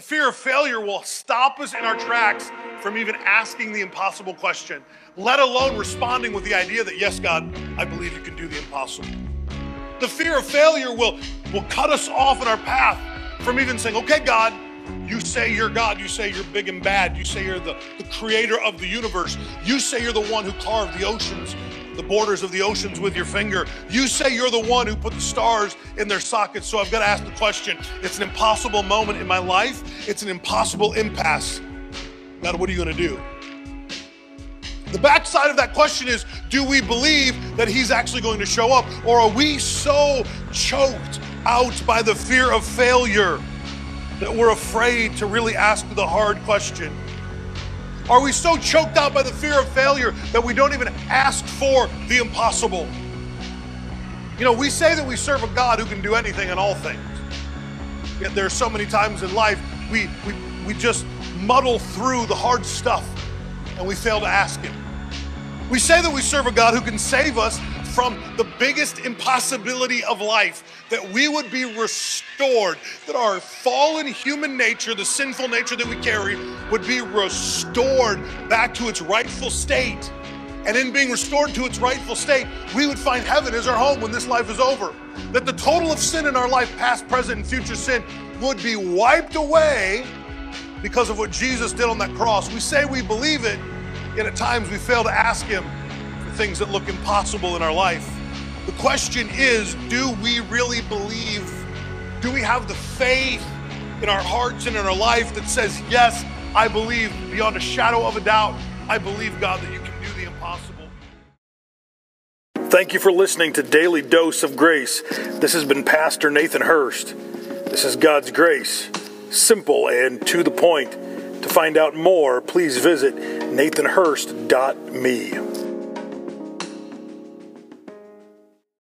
The fear of failure will stop us in our tracks from even asking the impossible question, let alone responding with the idea that, yes, God, I believe you can do the impossible. The fear of failure will, will cut us off in our path from even saying, okay, God, you say you're God. You say you're big and bad. You say you're the, the creator of the universe. You say you're the one who carved the oceans, the borders of the oceans with your finger. You say you're the one who put the stars in their sockets. So I've got to ask the question it's an impossible moment in my life, it's an impossible impasse. God, what are you going to do? The backside of that question is do we believe that he's actually going to show up? Or are we so choked out by the fear of failure that we're afraid to really ask the hard question? Are we so choked out by the fear of failure that we don't even ask for the impossible? You know, we say that we serve a God who can do anything and all things. Yet there are so many times in life we, we, we just muddle through the hard stuff and we fail to ask Him. We say that we serve a God who can save us from the biggest impossibility of life, that we would be restored, that our fallen human nature, the sinful nature that we carry, would be restored back to its rightful state. And in being restored to its rightful state, we would find heaven as our home when this life is over. That the total of sin in our life, past, present, and future sin, would be wiped away because of what Jesus did on that cross. We say we believe it, yet at times we fail to ask Him things that look impossible in our life. The question is do we really believe? Do we have the faith in our hearts and in our life that says, Yes, I believe beyond a shadow of a doubt? I believe, God, that you can do the impossible. Thank you for listening to Daily Dose of Grace. This has been Pastor Nathan Hurst. This is God's grace simple and to the point. To find out more, please visit nathanhurst.me.